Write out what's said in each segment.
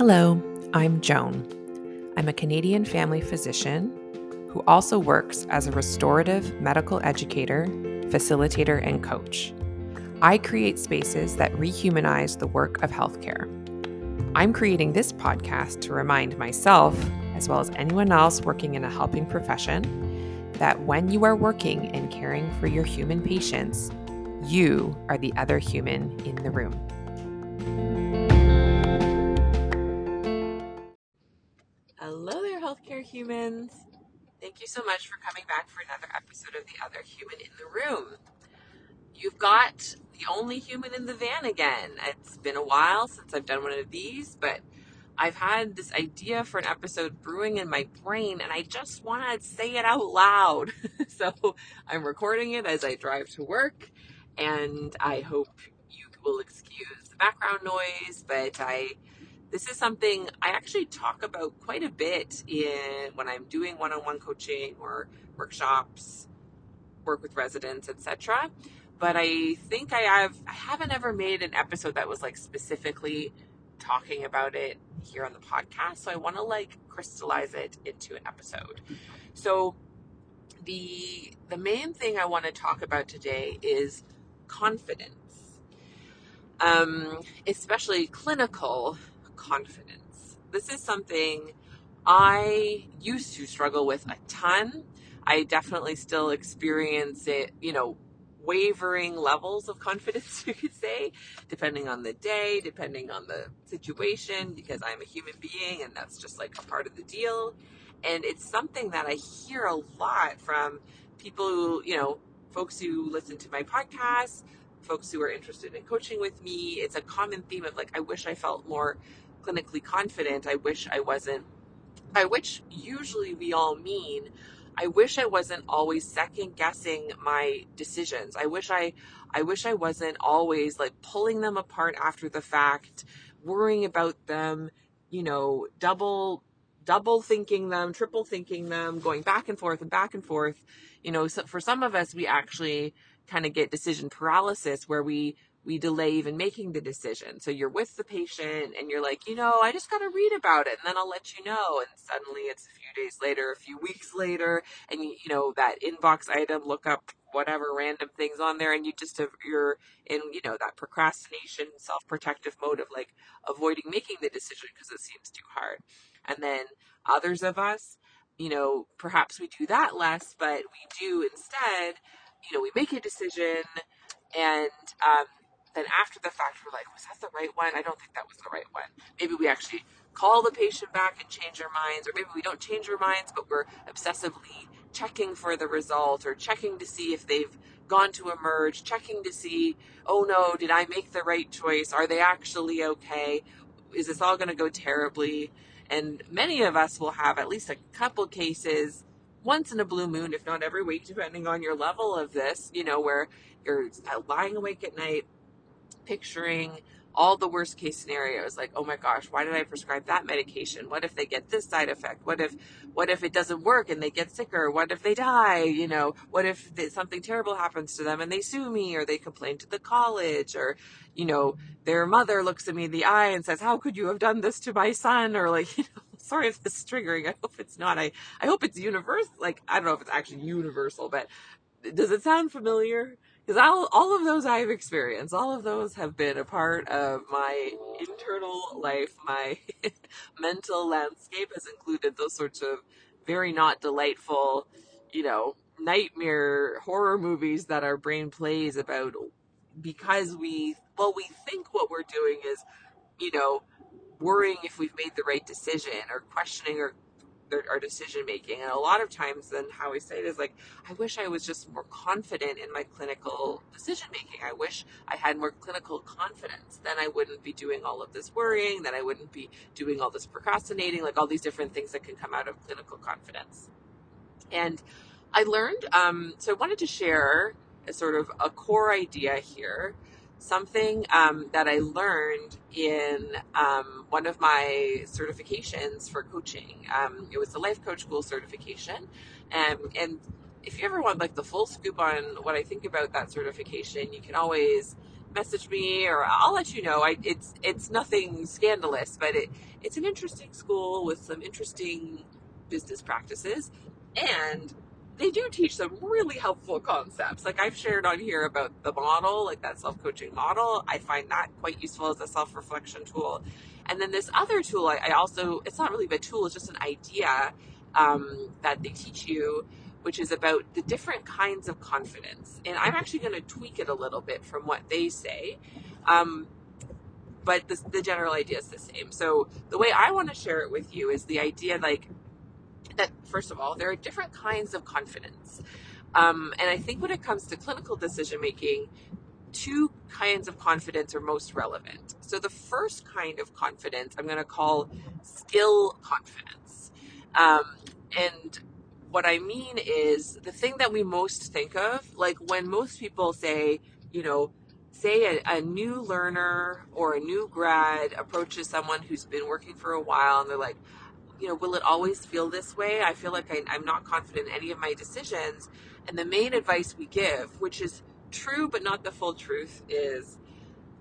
Hello, I'm Joan. I'm a Canadian family physician who also works as a restorative medical educator, facilitator, and coach. I create spaces that rehumanize the work of healthcare. I'm creating this podcast to remind myself, as well as anyone else working in a helping profession, that when you are working and caring for your human patients, you are the other human in the room. Humans. Thank you so much for coming back for another episode of The Other Human in the Room. You've got the only human in the van again. It's been a while since I've done one of these, but I've had this idea for an episode brewing in my brain and I just want to say it out loud. so I'm recording it as I drive to work and I hope you will excuse the background noise, but I this is something I actually talk about quite a bit in when I'm doing one-on-one coaching or workshops, work with residents, etc. But I think I have I haven't ever made an episode that was like specifically talking about it here on the podcast. So I want to like crystallize it into an episode. So the the main thing I want to talk about today is confidence. Um, especially clinical confidence. This is something I used to struggle with a ton. I definitely still experience it, you know, wavering levels of confidence, you could say, depending on the day, depending on the situation, because I'm a human being and that's just like a part of the deal. And it's something that I hear a lot from people who, you know, folks who listen to my podcast, folks who are interested in coaching with me. It's a common theme of like, I wish I felt more clinically confident. I wish I wasn't, by which usually we all mean, I wish I wasn't always second guessing my decisions. I wish I, I wish I wasn't always like pulling them apart after the fact, worrying about them, you know, double, double thinking them, triple thinking them, going back and forth and back and forth. You know, so for some of us, we actually kind of get decision paralysis where we we delay even making the decision. So you're with the patient and you're like, you know, I just got to read about it and then I'll let you know. And suddenly it's a few days later, a few weeks later, and you, you know, that inbox item, look up whatever random things on there and you just have, you're in, you know, that procrastination, self-protective mode of like avoiding making the decision because it seems too hard. And then others of us, you know, perhaps we do that less, but we do instead, you know, we make a decision and, um, then after the fact, we're like, was that the right one? I don't think that was the right one. Maybe we actually call the patient back and change our minds, or maybe we don't change our minds, but we're obsessively checking for the result or checking to see if they've gone to emerge, checking to see, oh no, did I make the right choice? Are they actually okay? Is this all going to go terribly? And many of us will have at least a couple cases once in a blue moon, if not every week, depending on your level of this, you know, where you're uh, lying awake at night picturing all the worst case scenarios like oh my gosh why did i prescribe that medication? What if they get this side effect? What if what if it doesn't work and they get sicker? What if they die? You know what if something terrible happens to them and they sue me or they complain to the college or you know their mother looks at me in the eye and says how could you have done this to my son or like you know sorry if this is triggering. I hope it's not. I i hope it's universal like i don't know if it's actually universal but does it sound familiar because all, all of those I've experienced, all of those have been a part of my internal life. My mental landscape has included those sorts of very not delightful, you know, nightmare horror movies that our brain plays about because we, well, we think what we're doing is, you know, worrying if we've made the right decision or questioning or their, our decision making. And a lot of times, then how we say it is like, I wish I was just more confident in my clinical decision making. I wish I had more clinical confidence. Then I wouldn't be doing all of this worrying. Then I wouldn't be doing all this procrastinating, like all these different things that can come out of clinical confidence. And I learned, um, so I wanted to share a sort of a core idea here something um, that I learned in um, one of my certifications for coaching. Um, it was the Life Coach School certification, and and if you ever want like the full scoop on what I think about that certification, you can always message me or I'll let you know. I, it's it's nothing scandalous, but it it's an interesting school with some interesting business practices, and they do teach some really helpful concepts. Like I've shared on here about the model, like that self coaching model. I find that quite useful as a self reflection tool. And then this other tool, I, I, also, it's not really a tool, it's just an idea um, that they teach you, which is about the different kinds of confidence. And I'm actually going to tweak it a little bit from what they say. Um, but the, the general idea is the same. So the way I want to share it with you is the idea like that, first of all, there are different kinds of confidence. Um, and I think when it comes to clinical decision making, two kinds of confidence are most relevant. So the first kind of confidence I'm going to call skill confidence. Um, and what I mean is the thing that we most think of, like when most people say, you know, say a, a, new learner or a new grad approaches someone who's been working for a while and they're like, you know, will it always feel this way? I feel like I, I'm not confident in any of my decisions. And the main advice we give, which is true but not the full truth, is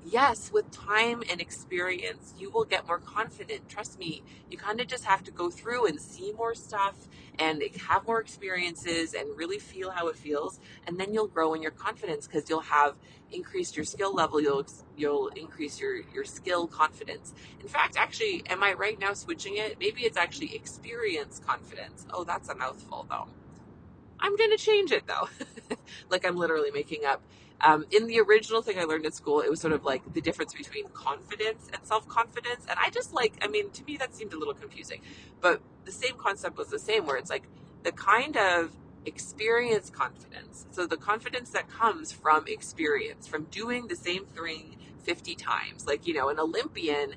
yes, with time and experience, you will get more confident. Trust me, you kind of just have to go through and see more stuff and have more experiences and really feel how it feels. And then you'll grow in your confidence because you'll have increased your skill level. You'll, you'll increase your, your skill confidence. In fact, actually, am I right now switching it? Maybe it's actually experience confidence. Oh, that's a mouthful though. I'm going to change it though. like I'm literally making up um, in the original thing I learned at school, it was sort of like the difference between confidence and self confidence. And I just like, I mean, to me, that seemed a little confusing. But the same concept was the same, where it's like the kind of experience confidence. So the confidence that comes from experience, from doing the same thing 50 times. Like, you know, an Olympian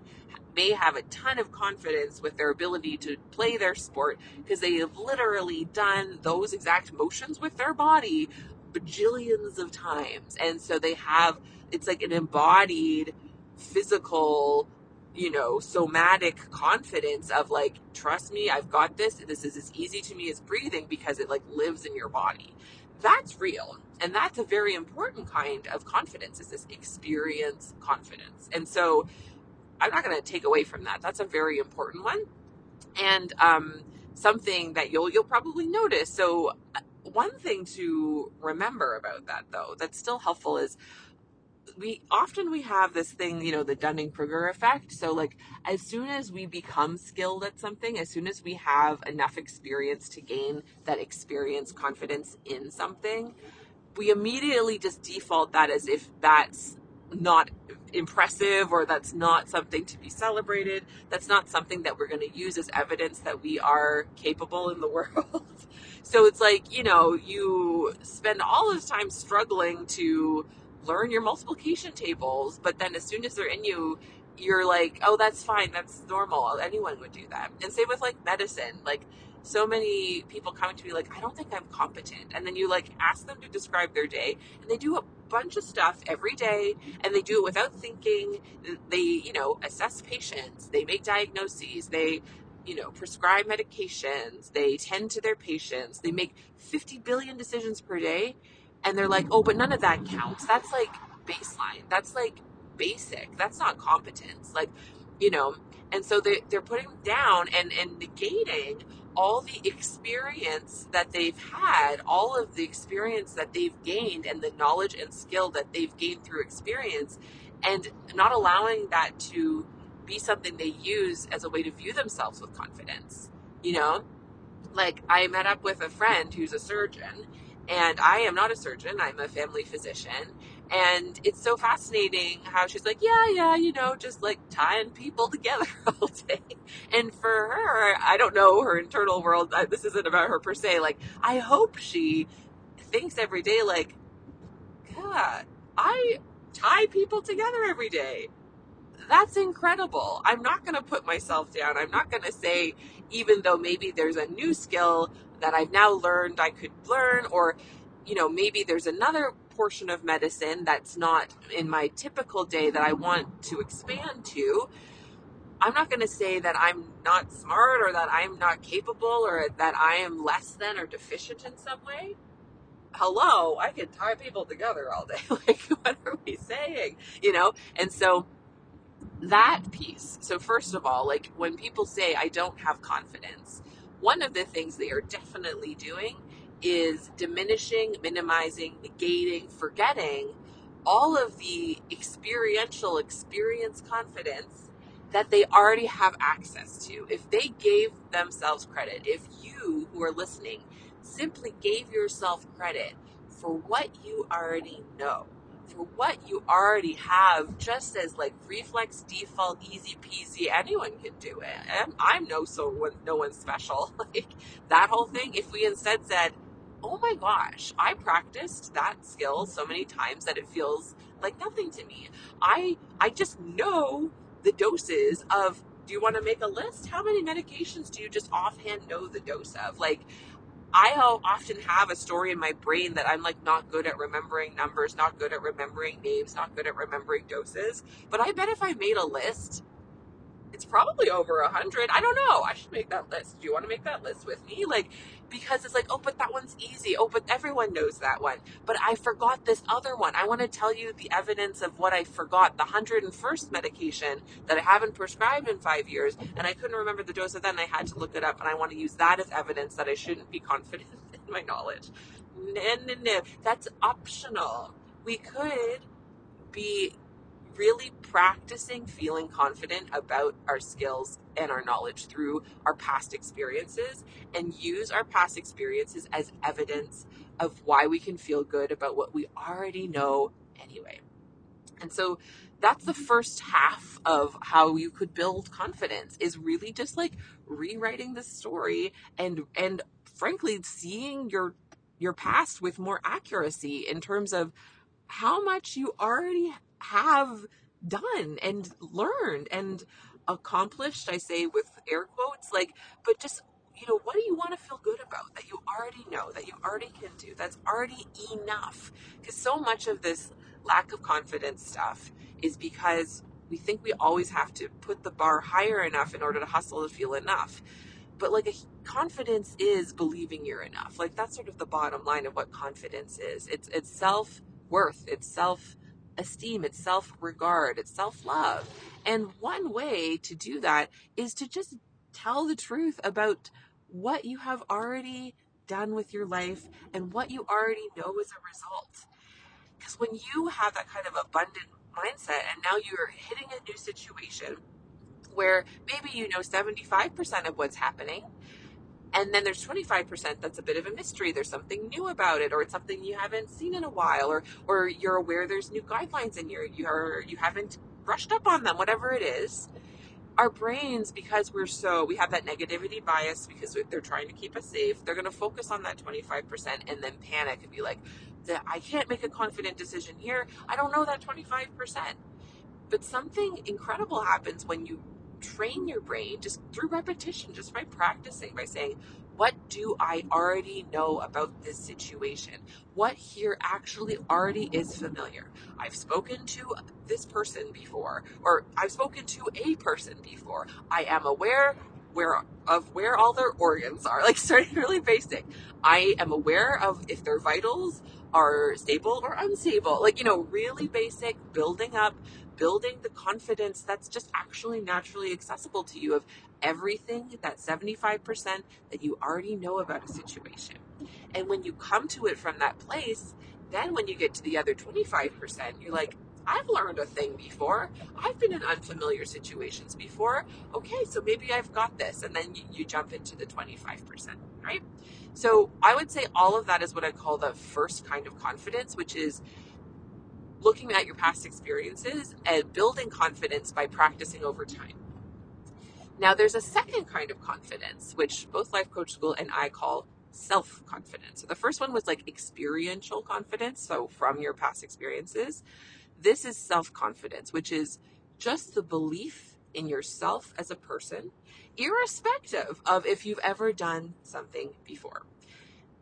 may have a ton of confidence with their ability to play their sport because they have literally done those exact motions with their body bajillions of times. And so they have, it's like an embodied physical, you know, somatic confidence of like, trust me, I've got this. This is as easy to me as breathing because it like lives in your body. That's real. And that's a very important kind of confidence is this experience confidence. And so I'm not going to take away from that. That's a very important one. And, um, something that you'll you'll probably notice. So one thing to remember about that though that's still helpful is we often we have this thing you know the dunning-kruger effect. So like as soon as we become skilled at something as soon as we have enough experience to gain that experience confidence in something we immediately just default that as if that's not impressive or that's not something to be celebrated that's not something that we're going to use as evidence that we are capable in the world so it's like, you know, you spend all this time struggling to learn your multiplication tables, but then as soon as they're in you, you're like, oh, that's fine. That's normal. Anyone would do that. And same with like medicine. Like, so many people come to me like, I don't think I'm competent. And then you like ask them to describe their day, and they do a bunch of stuff every day, and they do it without thinking. They, you know, assess patients, they make diagnoses, they you know, prescribe medications, they tend to their patients, they make 50 billion decisions per day, and they're like, oh, but none of that counts. That's like baseline. That's like basic. That's not competence. Like, you know, and so they, they're putting down and, and negating all the experience that they've had, all of the experience that they've gained, and the knowledge and skill that they've gained through experience, and not allowing that to be something they use as a way to view themselves with confidence. You know, like I met up with a friend who's a surgeon, and I am not a surgeon, I'm a family physician. And it's so fascinating how she's like, yeah, yeah, you know, just like tying people together all day. And for her, I don't know her internal world. This isn't about her per se. Like, I hope she thinks every day, like, God, I tie people together every day that's incredible. I'm not going to put myself down. I'm not going to say, even though maybe there's a new skill that I've now learned I could learn, or, you know, maybe there's another portion of medicine that's not in my typical day that I want to expand to. I'm not going to say that I'm not smart or that I'm not capable or that I am less than or deficient in some way. Hello, I can tie people together all day. like, what are we saying? you know? And so that piece. So, first of all, like when people say, I don't have confidence, one of the things they are definitely doing is diminishing, minimizing, negating, forgetting all of the experiential experience confidence that they already have access to. If they gave themselves credit, if you who are listening simply gave yourself credit for what you already know, for what you already have, just as like reflex default, easy peasy, anyone can do it. And I'm no so one, no one special. Like that whole thing. If we instead said, "Oh my gosh, I practiced that skill so many times that it feels like nothing to me. I I just know the doses of." Do you want to make a list? How many medications do you just offhand know the dose of? Like, I often have a story in my brain that I'm like not good at remembering numbers, not good at remembering names, not good at remembering doses. But I bet if I made a list, it's probably over a hundred. I don't know. I should make that list. Do you want to make that list with me? Like, because it's like, oh, but that one's easy. Oh, but everyone knows that one. But I forgot this other one. I want to tell you the evidence of what I forgot. The 101st medication that I haven't prescribed in five years, and I couldn't remember the dose of that, and I had to look it up, and I want to use that as evidence that I shouldn't be confident in my knowledge. No, no, no. That's optional. We could be really practicing feeling confident about our skills and our knowledge through our past experiences and use our past experiences as evidence of why we can feel good about what we already know anyway. And so that's the first half of how you could build confidence is really just like rewriting the story and and frankly seeing your your past with more accuracy in terms of how much you already have done and learned and accomplished i say with air quotes like but just you know what do you want to feel good about that you already know that you already can do that's already enough? Because so much of this lack of confidence stuff is because we think we always have to put the bar higher enough in order to hustle to feel enough. But like a confidence is believing you're enough. Like that's sort of the bottom line of what confidence is. It's it's self worth it's self esteem, it's self regard, it's self love. And one way to do that is to just tell the truth about what you have already done with your life and what you already know as a result. Because when you have that kind of abundant mindset and now you're hitting a new situation where maybe you know 75% of what's happening and then there's 25% that's a bit of a mystery. There's something new about it, or it's something you haven't seen in a while, or or you're aware there's new guidelines and you're you're you haven't brushed up on them, whatever it is. Our brains, because we're so we have that negativity bias because they're trying to keep us safe, they're going to focus on that 25% and then panic and be like, I can't make a confident decision here. I don't know that 25%. But something incredible happens when you train your brain just through repetition, just by practicing, by saying, what do I already know about this situation? What here actually already is familiar? I've spoken to this person before, or I've spoken to a person before. I am aware where of where all their organs are, like starting really basic. I am aware of if their vitals are stable or unstable, like you know, really basic building up building the confidence that's just actually naturally accessible to you of everything that 75% that you already know about a situation. And when you come to it from that place, then when you get to the other 25%, you're like, I've learned a thing before. I've been in unfamiliar situations before. Okay, so maybe I've got this. And then you, you, jump into the 25%, right? So I would say all of that is what I call the first kind of confidence, which is looking at your past experiences and building confidence by practicing over time. Now, there's a second kind of confidence, which both Life Coach School and I call self confidence. So the first one was like experiential confidence, so from your past experiences. This is self confidence, which is just the belief in yourself as a person, irrespective of if you've ever done something before.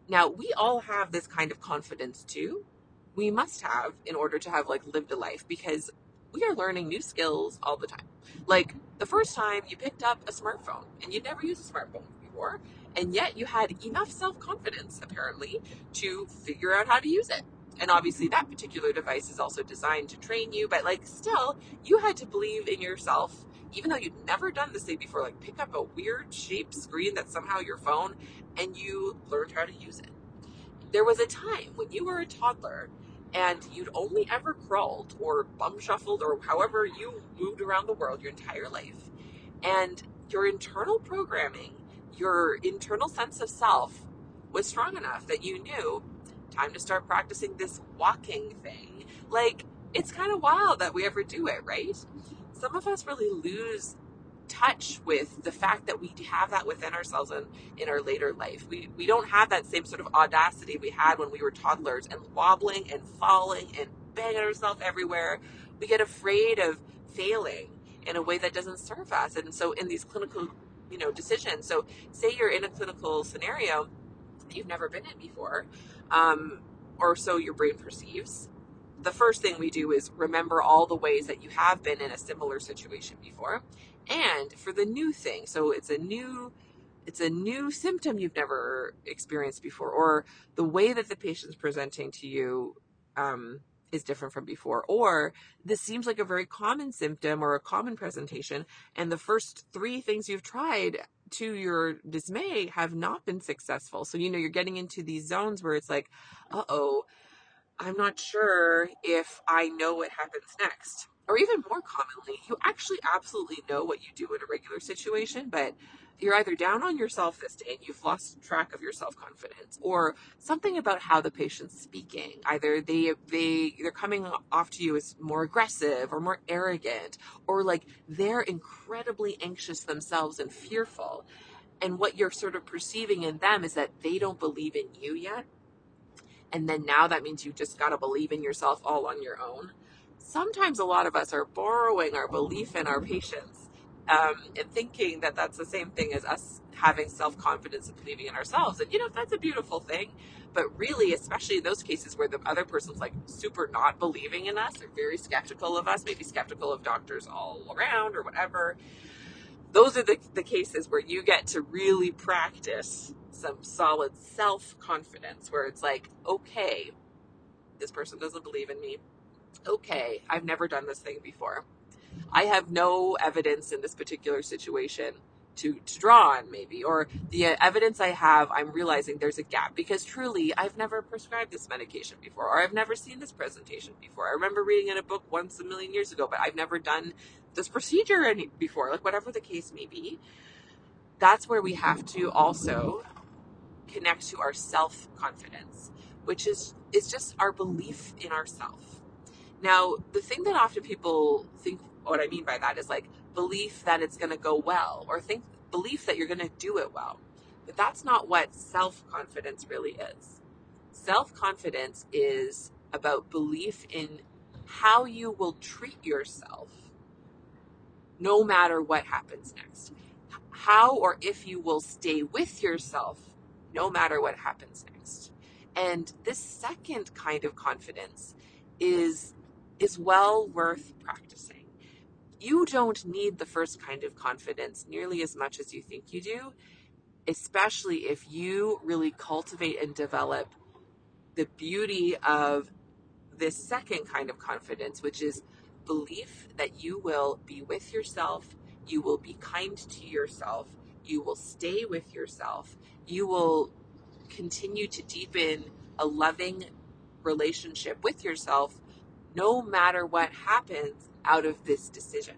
Now, we all have this kind of confidence too, we must have in order to have like lived a life because we are learning new skills all the time. Like the first time you picked up a smartphone and you'd never used a smartphone before, and yet you had enough self confidence apparently to figure out how to use it. and obviously that particular device is also designed to train you but like still you had to believe in yourself even though you'd never done this thing before like pick up a weird shaped screen that's somehow your phone and you learned how to use it there was a time when you were a toddler and you'd only ever crawled or bum shuffled or however you moved around the world your entire life and your internal programming your internal sense of self was strong enough that you knew time to start practicing this walking thing. Like, it's kind of wild that we ever do it, right? Some of us really lose touch with the fact that we have that within ourselves and in our later life. We we don't have that same sort of audacity we had when we were toddlers and wobbling and falling and banging ourselves everywhere. We get afraid of failing in a way that doesn't serve us. And so in these clinical, you know, decisions, so say you're in a clinical scenario you've never been in before, um, or so your brain perceives. The first thing we do is remember all the ways that you have been in a similar situation before. And for the new thing, so it's a new it's a new symptom you've never experienced before, or the way that the patient's presenting to you um, is different from before, or this seems like a very common symptom or a common presentation, and the first three things you've tried to your dismay have not been successful. So, you know, you're getting into these zones where it's like, uh oh, I'm not sure if I know what happens next. Or even more commonly, you actually absolutely know what you do in a regular situation, but you're either down on yourself this day and you've lost track of your self-confidence or something about how the patient's speaking. Either they they they're coming off to you as more aggressive or more arrogant or like they're incredibly anxious themselves and fearful. And what you're sort of perceiving in them is that they don't believe in you yet. And then now that means you just got to believe in yourself all on your own sometimes a lot of us are borrowing our belief in our patients um, and thinking that that's the same thing as us having self confidence and believing in ourselves. And, you know, that's a beautiful thing. But really, especially in those cases where the other person's like super not believing in us or very skeptical of us, maybe skeptical of doctors all around or whatever, those are the, the cases where you get to really practice some solid self confidence where it's like, okay, this person doesn't believe in me. Okay, I've never done this thing before. I have no evidence in this particular situation to, to draw on maybe or the uh, evidence i have i'm realizing there's a gap because truly i've never prescribed this medication before or i've never seen this presentation before. I remember reading in a book once a million years ago but i've never done this procedure any, before like whatever the case may be. That's where we have to also connect to our self confidence which is is just our belief in ourself now the thing that often people think what I mean by that is like belief that it's going to go well or think belief that you're going to do it well. But that's not what self confidence really is. Self confidence is about belief in how you will treat yourself no matter what happens next. How or if you will stay with yourself no matter what happens next. And this second kind of confidence is is well worth practicing. You don't need the first kind of confidence nearly as much as you think you do, especially if you really cultivate and develop the beauty of this second kind of confidence, which is belief that you will be with yourself, you will be kind to yourself, you will stay with yourself, you will continue to deepen a loving relationship with yourself no matter what happens out of this decision.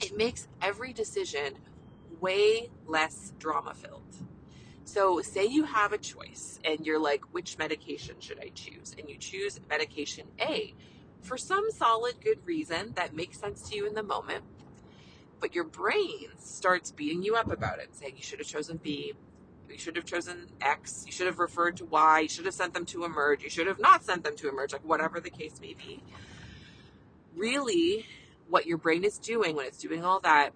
It makes every decision way less drama filled. So, say you have a choice and you're like, which medication should I choose? And you choose medication A for some solid good reason that makes sense to you in the moment, but your brain starts beating you up about it, saying you should have chosen B, you should have chosen X, you should have referred to Y, you should have sent them to Emerge, you should have not sent them to Emerge, like whatever the case may be. Really what your brain is doing when it's doing all that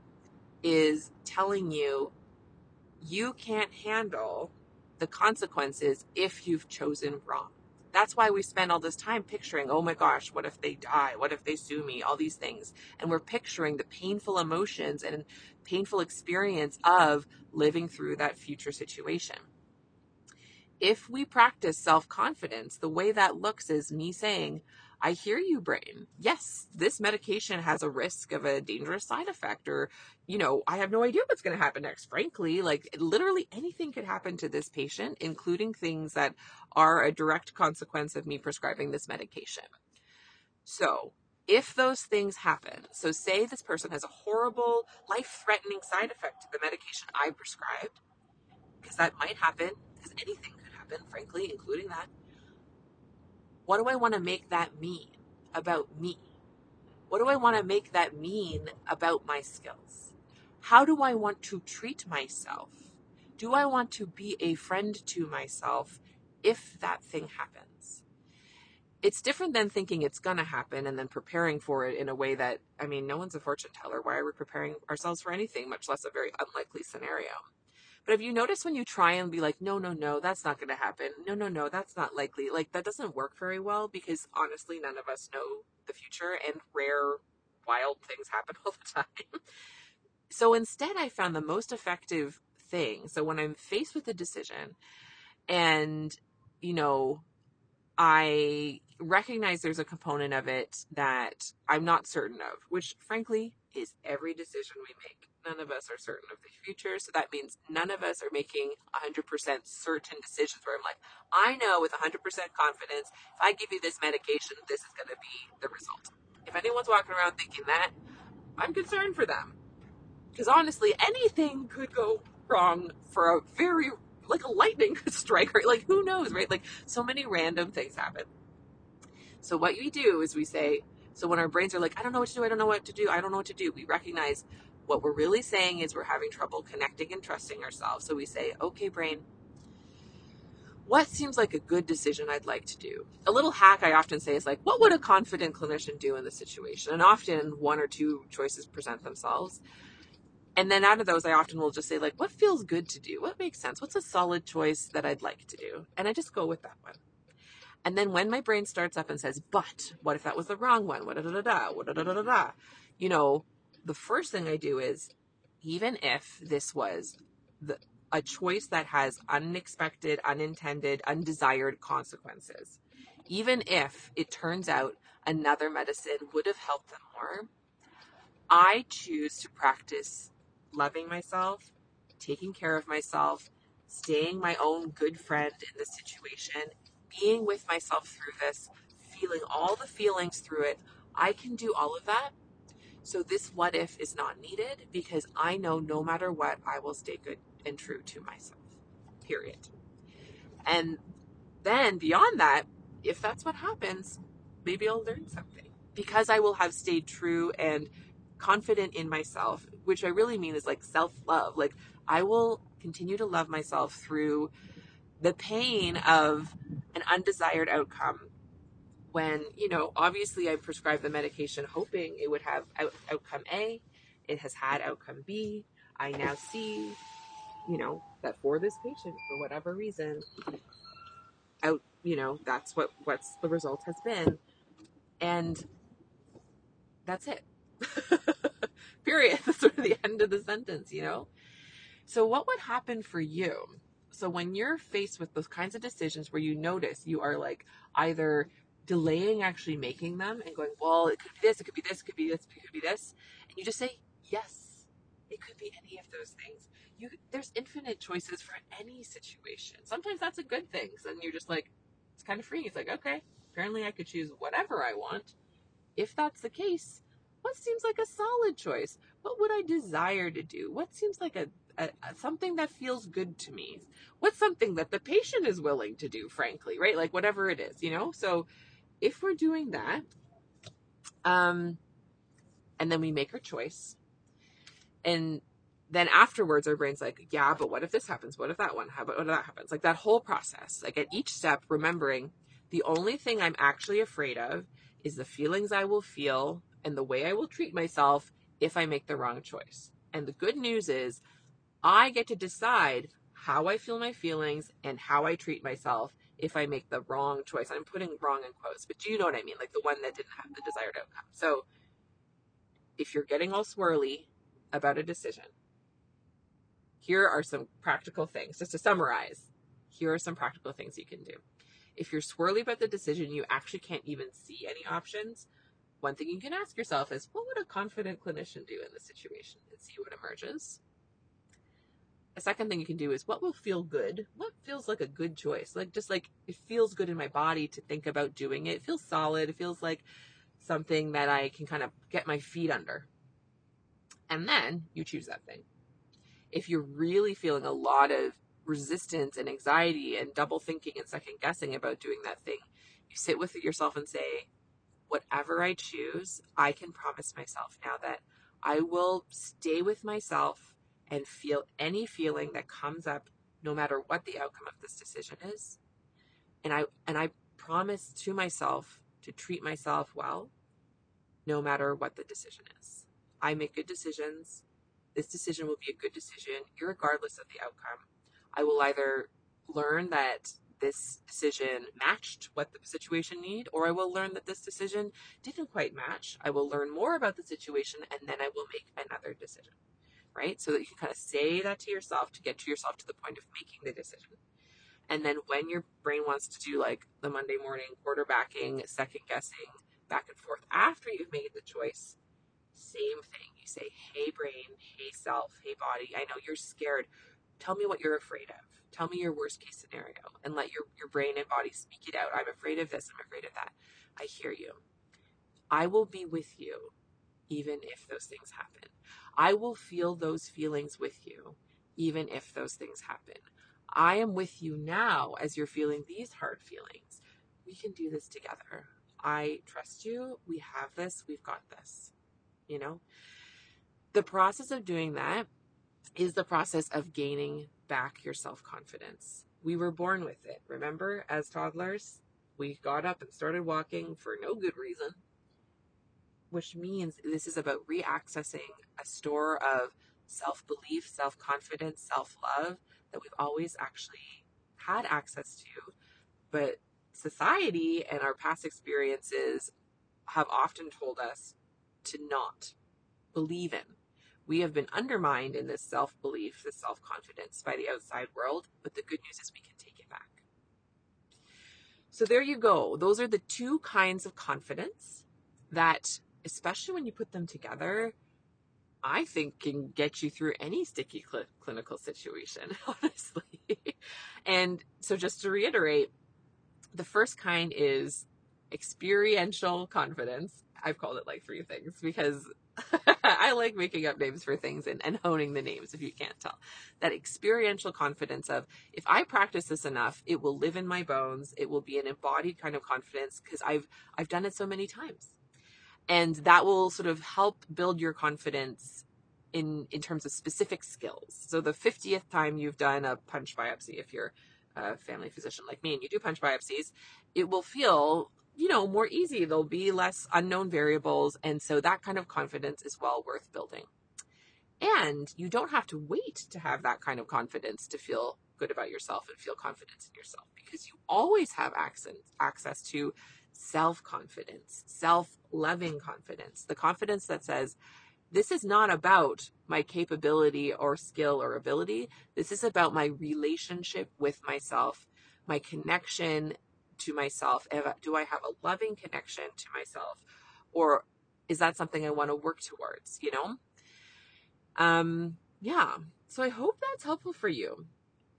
is telling you you can't handle the consequences if you've chosen wrong. That's why we spend all this time picturing, oh my gosh, what if they die? What if they sue me? All these things. And we're picturing the painful emotions and painful experience of living through that future situation. if we practice self confidence, the way that looks is me saying, I hear you, brain. Yes, this medication has a risk of a dangerous side effect, or, you know, I have no idea what's going to happen next, frankly. Like, literally anything could happen to this patient, including things that are a direct consequence of me prescribing this medication. So, if those things happen, so say this person has a horrible, life threatening side effect to the medication I prescribed, because that might happen, because anything could happen, frankly, including that. What do I want to make that mean about me? What do I want to make that mean about my skills? How do I want to treat myself? Do I want to be a friend to myself if that thing happens? It's different than thinking it's going to happen and then preparing for it in a way that, I mean, no one's a fortune teller. Why are we preparing ourselves for anything, much less a very unlikely scenario? But have you noticed when you try and be like, no, no, no, that's not going to happen. No, no, no, that's not likely. Like that doesn't work very well because honestly, none of us know the future and rare, wild things happen all the time. so instead, I found the most effective thing. So when I'm faced with a decision and, you know, I recognize there's a component of it that I'm not certain of, which frankly is every decision we make none of us are certain of the future. So that means none of us are making 100% certain decisions where I'm like, I know with 100% confidence, if I give you this medication, this is going to be the result. If anyone's walking around thinking that, I'm concerned for them. Because honestly, anything could go wrong for a very, like a lightning strike, right? Like who knows, right? Like so many random things happen. So what we do is we say, so when our brains are like, I don't know what to do, I don't know what to do, I don't know what to do, we recognize what we're really saying is we're having trouble connecting and trusting ourselves. So we say, okay, brain, what seems like a good decision I'd like to do? A little hack I often say is like, what would a confident clinician do in this situation? And often one or two choices present themselves. And then out of those, I often will just say, like, what feels good to do? What makes sense? What's a solid choice that I'd like to do? And I just go with that one. And then when my brain starts up and says, but what if that was the wrong one? What da da da da? What da da da da? You know, the first thing I do is, even if this was the, a choice that has unexpected, unintended, undesired consequences, even if it turns out another medicine would have helped them more, I choose to practice loving myself, taking care of myself, staying my own good friend in the situation, being with myself through this, feeling all the feelings through it. I can do all of that so this what if is not needed because I know no matter what, I will stay good and true to myself. Period. And then beyond that, if that's what happens, maybe I'll learn something because I will have stayed true and confident in myself, which I really mean is like self love. Like I will continue to love myself through the pain of an undesired outcome when, you know, obviously I prescribed the medication hoping it would have out- outcome A. It has had outcome B. I now see, you know, that for this patient, for whatever reason, out, you know, that's what what's the result has been. And that's it. Period. That's sort of the end of the sentence, you know? So what would happen for you? So when you're faced with those kinds of decisions where you notice you are like either delaying actually making them and going, well, it could be this, it could be this, it could be this, it could be this. And you just say, yes, it could be any of those things. You, there's infinite choices for any situation. Sometimes that's a good thing. So then you're just like, it's kind of freeing. It's like, okay, apparently I could choose whatever I want. If that's the case, what seems like a solid choice? What would I desire to do? What seems like a, a, a, something that feels good to me? What's something that the patient is willing to do, frankly, right? Like whatever it is, you know? So if we're doing that, um, and then we make our choice, and then afterwards our brain's like, yeah, but what if this happens? What if that one? How about what if that happens? Like that whole process. Like at each step, remembering the only thing I'm actually afraid of is the feelings I will feel and the way I will treat myself if I make the wrong choice. And the good news is I get to decide how I feel my feelings and how I treat myself if I make the wrong choice. I'm putting wrong in quotes, but do you know what I mean? Like the one that didn't have the desired outcome. So if you're getting all swirly about a decision, here are some practical things just to summarize. here are some practical things you can do. If you're swirly about the decision, you actually can't even see any options. One thing you can ask yourself is, what would a confident clinician do in this situation and see what emerges? A second thing you can do is what will feel good? What feels like a good choice? Like just like it feels good in my body to think about doing it. It feels solid. It feels like something that I can kind of get my feet under. And then you choose that thing. If you're really feeling a lot of resistance and anxiety and double thinking and second guessing about doing that thing, you sit with yourself and say, whatever I choose, I can promise myself now that I will stay with myself and feel any feeling that comes up no matter what the outcome of this decision is. And I and I promise to myself to treat myself well no matter what the decision is. I make good decisions. This decision will be a good decision regardless of the outcome. I will either learn that this decision matched what the situation need or I will learn that this decision didn't quite match. I will learn more about the situation and then I will make another decision right? So that you can kind of say that to yourself to get to yourself to the point of making the decision. And then when your brain wants to do like the Monday morning quarterbacking, second guessing, back and forth after you've made the choice, same thing. You say, hey, brain, hey, self, hey, body, I know you're scared. Tell me what you're afraid of. Tell me your worst case scenario and let your, your brain and body speak it out. I'm afraid of this. I'm afraid of that. I hear you. I will be with you even if those things happen. I will feel those feelings with you, even if those things happen. I am with you now as you're feeling these hard feelings. We can do this together. I trust you. We have this. We've got this. You know? The process of doing that is the process of gaining back your self confidence. We were born with it. Remember, as toddlers, we got up and started walking for no good reason which means this is about reaccessing a store of self belief, self confidence, self love that we've always actually had access to. But society and our past experiences have often told us to not believe in. We have been undermined in this self belief, this self confidence by the outside world, but the good news is we can take it back. So there you go. Those are the two kinds of confidence that especially when you put them together, I think can get you through any sticky cl- clinical situation, honestly. and so, just to reiterate, the first kind is experiential confidence. I've called it like three things because I like making up names for things and, and honing the names if you can't tell. That experiential confidence of if I practice this enough, it will live in my bones. It will be an embodied kind of confidence because I've I've done it so many times and that will sort of help build your confidence in in terms of specific skills. So the 50th time you've done a punch biopsy if you're a family physician like me and you do punch biopsies, it will feel you know more easy. There'll be less unknown variables and so that kind of confidence is well worth building. And you don't have to wait to have that kind of confidence to feel good about yourself and feel confidence in yourself because you always have access access to self confidence, self loving confidence, the confidence that says, this is not about my capability or skill or ability. This is about my relationship with myself, my connection to myself. Do I have a loving connection to myself? Or is that something I want to work towards, you know? Um, yeah. So I hope that's helpful for you.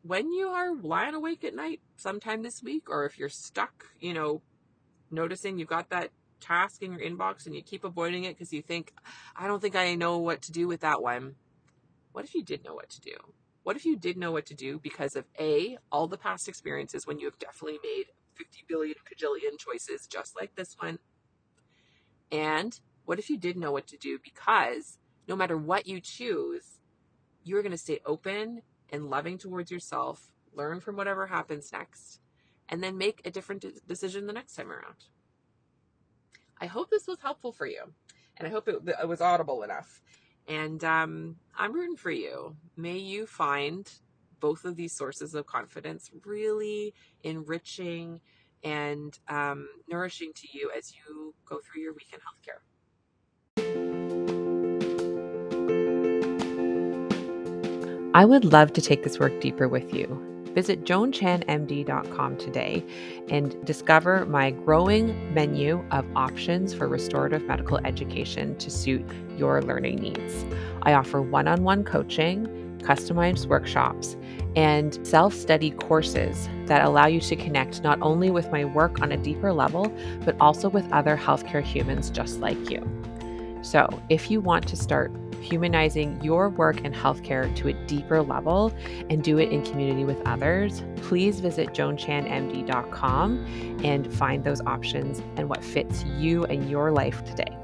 When you are lying awake at night sometime this week, or if you're stuck, you know, noticing you've got that task in your inbox and you keep avoiding it because you think, I don't think I know what to do with that one. What if you did know what to do? What if you did know what to do because of A, all the past experiences when you have definitely made 50 billion cajillion choices just like this one? And what if you did know what to do because no matter what you choose, you're going to stay open and loving towards yourself, learn from whatever happens next, and then make a different decision the next time around. I hope this was helpful for you, and I hope it, it was audible enough. And um, I'm rooting for you. May you find both of these sources of confidence really enriching and um, nourishing to you as you go through your week in healthcare. I would love to take this work deeper with you visit joanchanmd.com today and discover my growing menu of options for restorative medical education to suit your learning needs. I offer one on one coaching, customized workshops, and self study courses that allow you to connect not only with my work on a deeper level, but also with other healthcare humans just like you. So, if you want to start humanizing your work in healthcare to a deeper level and do it in community with others, please visit joanchanmd.com and find those options and what fits you and your life today.